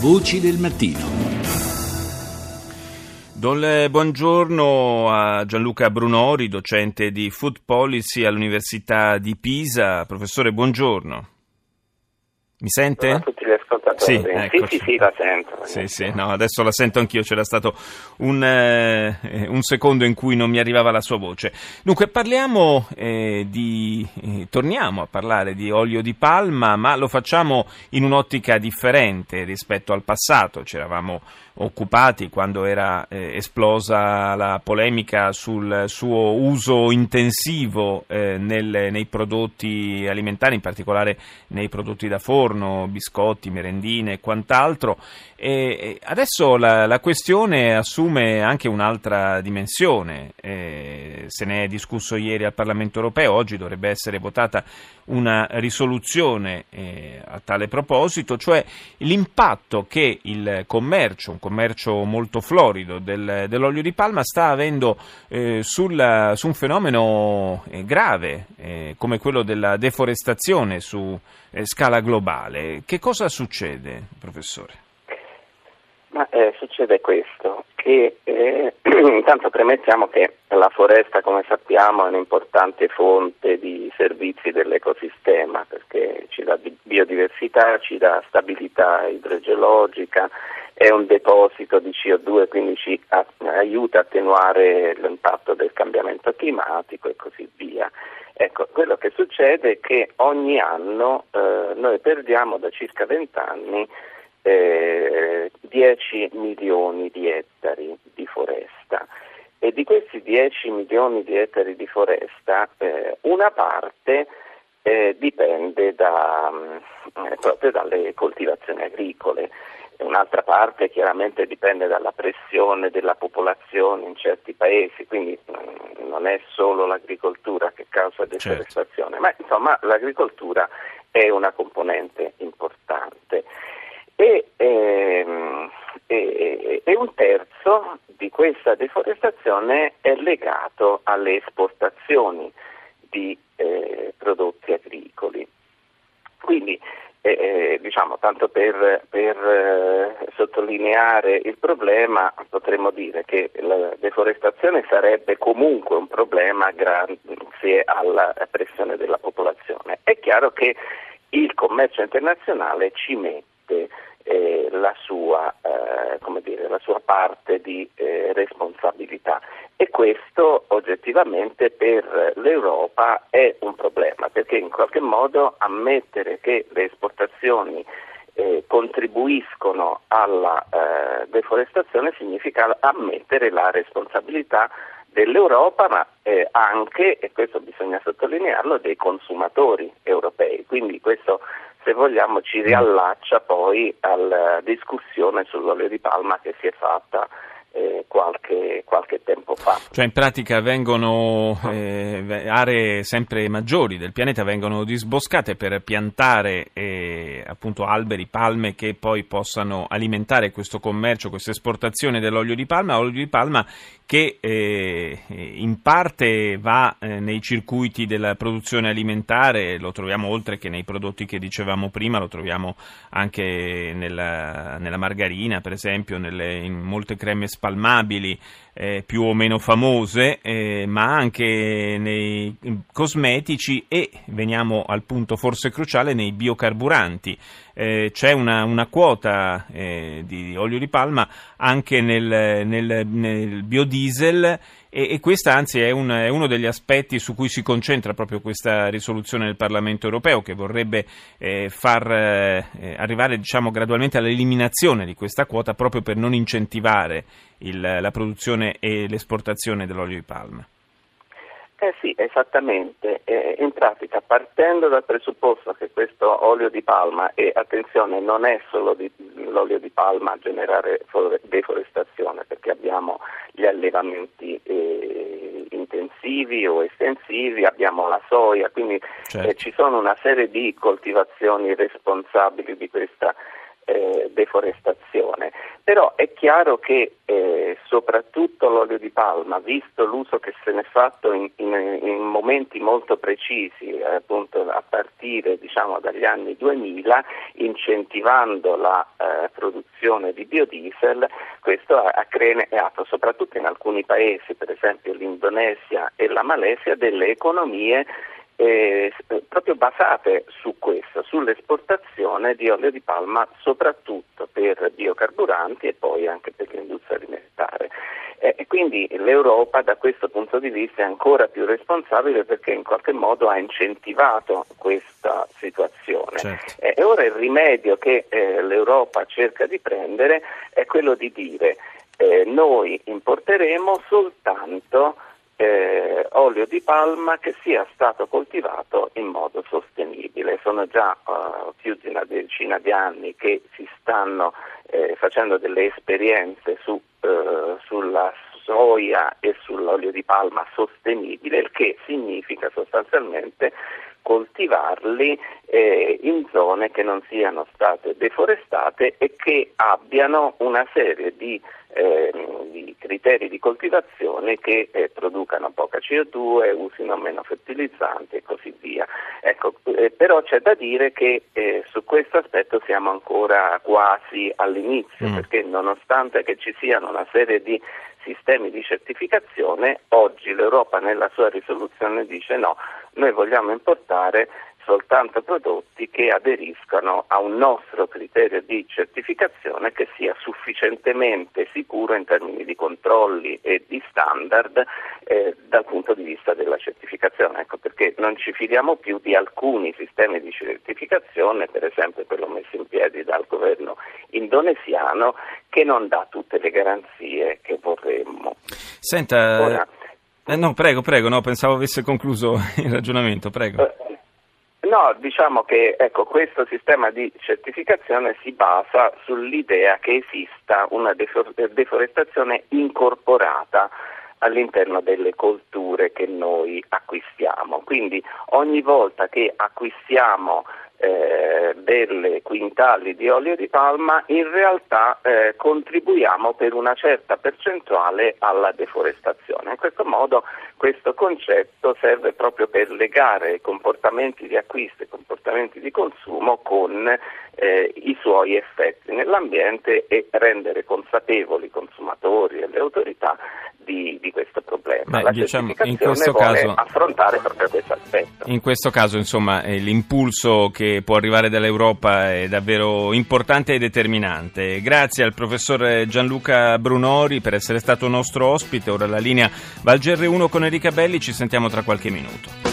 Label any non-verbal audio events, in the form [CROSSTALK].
Voci del mattino. Il buongiorno a Gianluca Brunori, docente di Food Policy all'Università di Pisa. Professore, buongiorno. Mi sente? Buongiorno a tutti gli ascoltatori. Sì, Sì, eccoci. sì, sì, la sento. Sì, sì, no, adesso la sento anch'io, c'era stato un, eh, un secondo in cui non mi arrivava la sua voce. Dunque, parliamo eh, di... eh, torniamo a parlare di olio di palma, ma lo facciamo in un'ottica differente rispetto al passato. Ci eravamo occupati quando era eh, esplosa la polemica sul suo uso intensivo eh, nel- nei prodotti alimentari, in particolare nei prodotti da forno, biscotti, merendine e quant'altro. E e adesso la, la questione assume anche un'altra dimensione. Eh, se ne è discusso ieri al Parlamento europeo, oggi dovrebbe essere votata una risoluzione eh, a tale proposito, cioè l'impatto che il commercio, un commercio molto florido del- dell'olio di palma sta avendo eh, sul- su un fenomeno eh, grave eh, come quello della deforestazione su eh, scala globale. Che cosa succede, professore? Ma eh, succede questo, che eh, [CLEARS THROAT] intanto premettiamo che la foresta, come sappiamo, è un'importante fonte di servizi dell'ecosistema perché ci dà di- biodiversità, ci dà stabilità idrogeologica, è un deposito di CO2, quindi ci a- aiuta a attenuare l'impatto del cambiamento climatico e così via. Ecco, quello che succede è che ogni anno eh, noi perdiamo da circa 20 anni eh, 10 milioni di ettari di foresta e di questi 10 milioni di ettari di foresta eh, una parte eh, dipende da, mm, eh, proprio dalle coltivazioni agricole. E Un'altra parte chiaramente dipende dalla pressione della popolazione in certi paesi, quindi mm, non è solo l'agricoltura che causa deforestazione, ma insomma l'agricoltura è una componente importante. E, ehm, e- e un terzo di questa deforestazione è legato alle esportazioni di eh, prodotti agricoli. Quindi, diciamo, tanto per, per, eh, sottolineare il problema, potremmo dire che la deforestazione sarebbe comunque un problema grazie alla pressione della popolazione. È chiaro che il commercio internazionale ci mette eh, la, sua, eh, dire, la sua parte di eh, responsabilità e questo oggettivamente per l'Europa è un problema perché in qualche modo ammettere che le esportazioni eh, contribuiscono alla deforestazione significa ammettere la responsabilità dell'Europa ma eh, anche, e questo bisogna sottolinearlo, dei consumatori europei. Quindi questo se vogliamo ci riallaccia poi alla discussione sull'olio di palma che si è fatta eh, qualche, qualche tempo fa. Cioè in pratica vengono eh, aree sempre maggiori del pianeta vengono disboscate per piantare eh, appunto alberi, palme che poi possano alimentare questo commercio, questa esportazione dell'olio di palma, olio di palma che eh, in parte va eh, nei circuiti della produzione alimentare, lo troviamo oltre che nei prodotti che dicevamo prima, lo troviamo anche nella, nella margarina per esempio, nelle, in molte creme spalmabili eh, più o meno famose, eh, ma anche nei cosmetici e, veniamo al punto forse cruciale, nei biocarburanti. Eh, c'è una, una quota eh, di olio di palma anche nel, nel, nel biodiesel e, e questo anzi è, un- è uno degli aspetti su cui si concentra proprio questa risoluzione del Parlamento europeo che vorrebbe eh, far eh, arrivare diciamo, gradualmente all'eliminazione di questa quota proprio per non incentivare il- la produzione e l'esportazione dell'olio di palma. Eh sì, esattamente. Eh, in pratica, partendo dal presupposto che questo olio di palma, e attenzione, non è solo di- l'olio di palma a generare fore- deforestazione, perché abbiamo gli allevamenti eh, intensivi o estensivi, abbiamo la soia, quindi Certo. eh, ci sono una serie di coltivazioni responsabili di questa eh, deforestazione. Però è chiaro che eh, soprattutto l'olio di palma, visto l'uso che se ne è fatto in, in, in momenti molto precisi, eh, appunto a partire diciamo, dagli anni 2000, incentivando la eh, produzione di biodiesel, questo ha, ha creato soprattutto in alcuni paesi, per esempio l'Indonesia e la Malesia, delle economie eh, proprio basate su questo, sull'esportazione di olio di palma soprattutto per biocarburanti e poi anche per l'industria alimentare. Eh, e quindi l'Europa da questo punto di vista è ancora più responsabile perché in qualche modo ha incentivato questa situazione. Certo. Eh, e ora il rimedio che eh, l'Europa cerca di prendere è quello di dire eh, noi importeremo soltanto eh, olio di palma che sia stato coltivato in modo sostenibile. Sono già uh, più di una decina di anni che si stanno eh, facendo delle esperienze su, uh, sulla soia e sull'olio di palma sostenibile, il che significa sostanzialmente coltivarli eh, in zone che non siano state deforestate e che abbiano una serie di, eh, di criteri di coltivazione che eh, producano poca CO2, usino meno fertilizzanti e così via. Ecco, eh, però c'è da dire che eh, su questo aspetto siamo ancora quasi all'inizio, mm. perché nonostante che ci siano una serie di sistemi di certificazione, oggi l'Europa nella sua risoluzione dice no, noi vogliamo importare soltanto prodotti che aderiscano a un nostro criterio di certificazione che sia sufficientemente sicuro in termini di controlli e di standard eh, dal punto di vista della certificazione. Ecco perché non ci fidiamo più di alcuni sistemi di certificazione, per esempio quello messo in piedi dal governo indonesiano, che non dà tutte le garanzie che vorremmo. Senta, Ora, eh, no, prego, prego, no, pensavo avesse concluso [LAUGHS] il ragionamento, prego. Eh, No, diciamo che ecco, questo sistema di certificazione si basa sull'idea che esista una deforestazione incorporata all'interno delle colture che noi acquistiamo. Quindi ogni volta che acquistiamo eh, delle quintali di olio di palma in realtà eh, contribuiamo per una certa percentuale alla deforestazione. In questo modo questo concetto serve proprio per legare comportamenti di acquisto e comportamenti di consumo con eh, i suoi effetti nell'ambiente e rendere consapevoli i consumatori e le autorità di, di questo problema. Beh, La diciamo, in questo caso, affrontare proprio questo aspetto. In questo caso, insomma, eh, l'impulso che può arrivare dall'Europa è davvero importante e determinante. Grazie al professor Gianluca Brunori per essere stato nostro ospite. Ora la linea va al GR1 con Enrica Belli, ci sentiamo tra qualche minuto.